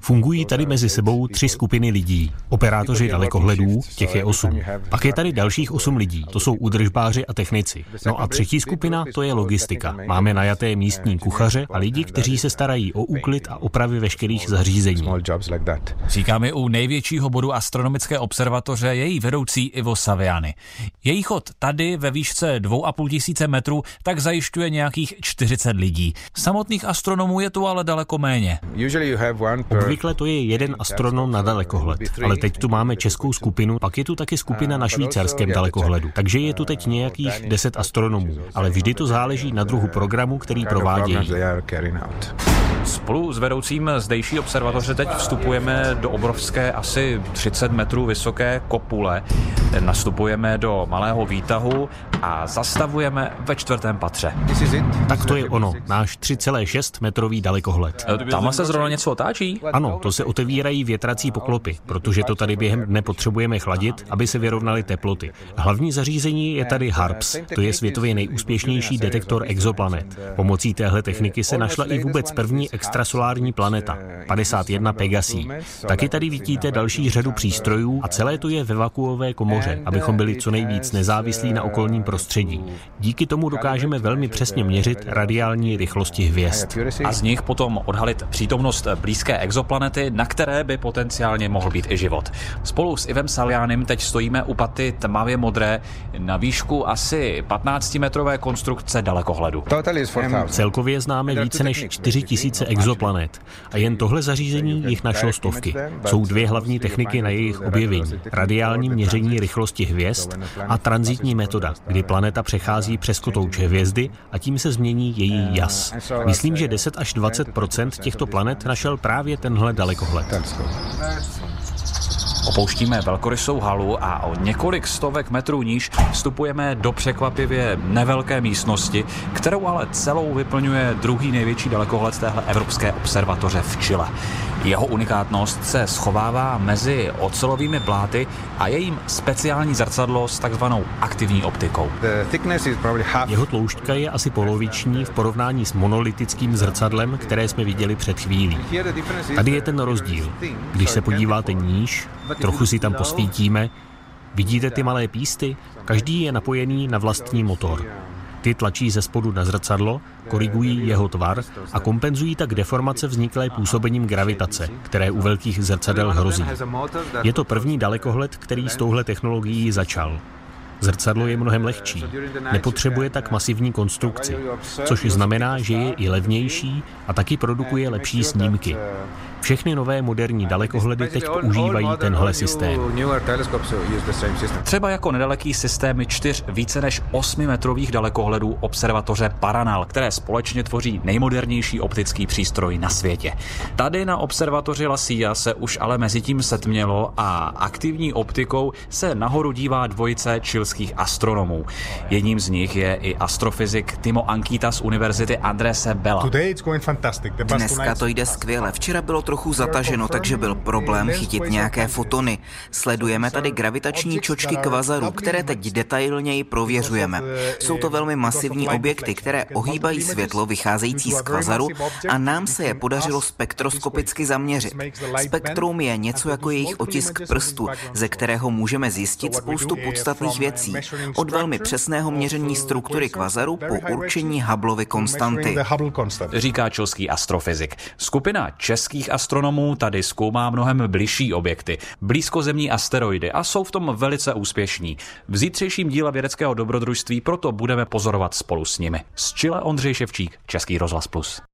Fungují tady mezi sebou tři skupiny lidí. Operátoři dalekohledů, těch je osm. Pak je tady dalších osm lidí, to jsou údržbáři a technici. No a třetí skupina, to je logistika. Máme najaté místní kuchaře a lidi, kteří se starají o úklid a opravy veškerých zařízení. Říká mi u největšího bodu astronomické observatoře její vedoucí Ivo Saviani. Její chod tady ve výšce 2,5 tisíce metrů tak zajišťuje nějakých 40 lidí. Samotných astronomů je tu ale daleko méně. Obvykle to je jeden astronom na dalekohled, ale teď tu máme českou skupinu, pak je tu taky skupina na švýcarském dalekohledu. Takže je tu teď nějakých 10 astronomů, ale vždy to záleží na druhu programu, který provádějí. Spolu s vedoucím zdejší observatoře teď vstupujeme do obrovské asi 30 metrů vysoké kopule. Nastupujeme do malého výtahu a zastavujeme ve čtvrtém patře. Tak to je ono, náš 3,6 metrový dalekohled. Tam se zrovna něco otáčí? Ano, to se otevírají větrací poklopy, protože to tady během dne potřebujeme chladit, aby se vyrovnaly teploty. Hlavní zařízení je tady HARPS, to je světově nejúspěšnější detektor exoplanet. Pomocí téhle techniky se našla i vůbec první extrasolární planeta, 51 Pegasí. Taky tady vidíte další řadu přístrojů a celé to je ve vakuové komoře, abychom byli co nejvíc nezávislí na okolním prostředí. Díky tomu dokážeme velmi přesně měřit radiální rychlosti hvězd. A z nich potom odhalit přítomnost blízké exoplanety, na které by potenciálně mohl být i život. Spolu s Ivem Salianem teď stojíme u paty tmavě modré na výšku asi 15-metrové konstrukce dalekohledu. Celkově známe více než 4000 exoplanet a jen tohle zařízení jich našlo stovky. Jsou dvě hlavní techniky na jejich objevení. Radiální měření rychlosti hvězd a transitní metoda, kdy planeta přechází přes kotouče hvězdy a tím se změní její jas. Myslím, že 10 až 20% těchto planet našel právě tenhle dalekohled. Opouštíme velkorysou halu a o několik stovek metrů níž vstupujeme do překvapivě nevelké místnosti, kterou ale celou vyplňuje druhý největší dalekohled téhle Evropské observatoře v Chile. Jeho unikátnost se schovává mezi ocelovými pláty a jejím speciální zrcadlo s takzvanou aktivní optikou. Jeho tloušťka je asi poloviční v porovnání s monolitickým zrcadlem, které jsme viděli před chvílí. Tady je ten rozdíl. Když se podíváte níž, trochu si tam posvítíme, vidíte ty malé písty? Každý je napojený na vlastní motor. Ty tlačí ze spodu na zrcadlo, korigují jeho tvar a kompenzují tak deformace vzniklé působením gravitace, které u velkých zrcadel hrozí. Je to první dalekohled, který s touhle technologií začal. Zrcadlo je mnohem lehčí, nepotřebuje tak masivní konstrukci, což znamená, že je i levnější a taky produkuje lepší snímky. Všechny nové moderní dalekohledy teď používají tenhle systém. Třeba jako nedaleký systémy čtyř více než 8 metrových dalekohledů observatoře Paranal, které společně tvoří nejmodernější optický přístroj na světě. Tady na observatoři La Silla se už ale mezi tím setmělo a aktivní optikou se nahoru dívá dvojice čilských astronomů. Jedním z nich je i astrofyzik Timo Ankita z Univerzity Andrese Bella. Dneska to jde skvěle. Včera bylo trochu zataženo, takže byl problém chytit nějaké fotony. Sledujeme tady gravitační čočky kvazaru, které teď detailněji prověřujeme. Jsou to velmi masivní objekty, které ohýbají světlo vycházející z kvazaru a nám se je podařilo spektroskopicky zaměřit. Spektrum je něco jako jejich otisk prstu, ze kterého můžeme zjistit spoustu podstatných věcí. Od velmi přesného měření struktury kvazaru po určení Hubbleovy konstanty. Říká čilský astrofyzik. Skupina českých astronomů tady zkoumá mnohem bližší objekty, blízkozemní asteroidy a jsou v tom velice úspěšní. V zítřejším díle vědeckého dobrodružství proto budeme pozorovat spolu s nimi. Z Chile Ondřej Ševčík, Český rozhlas Plus.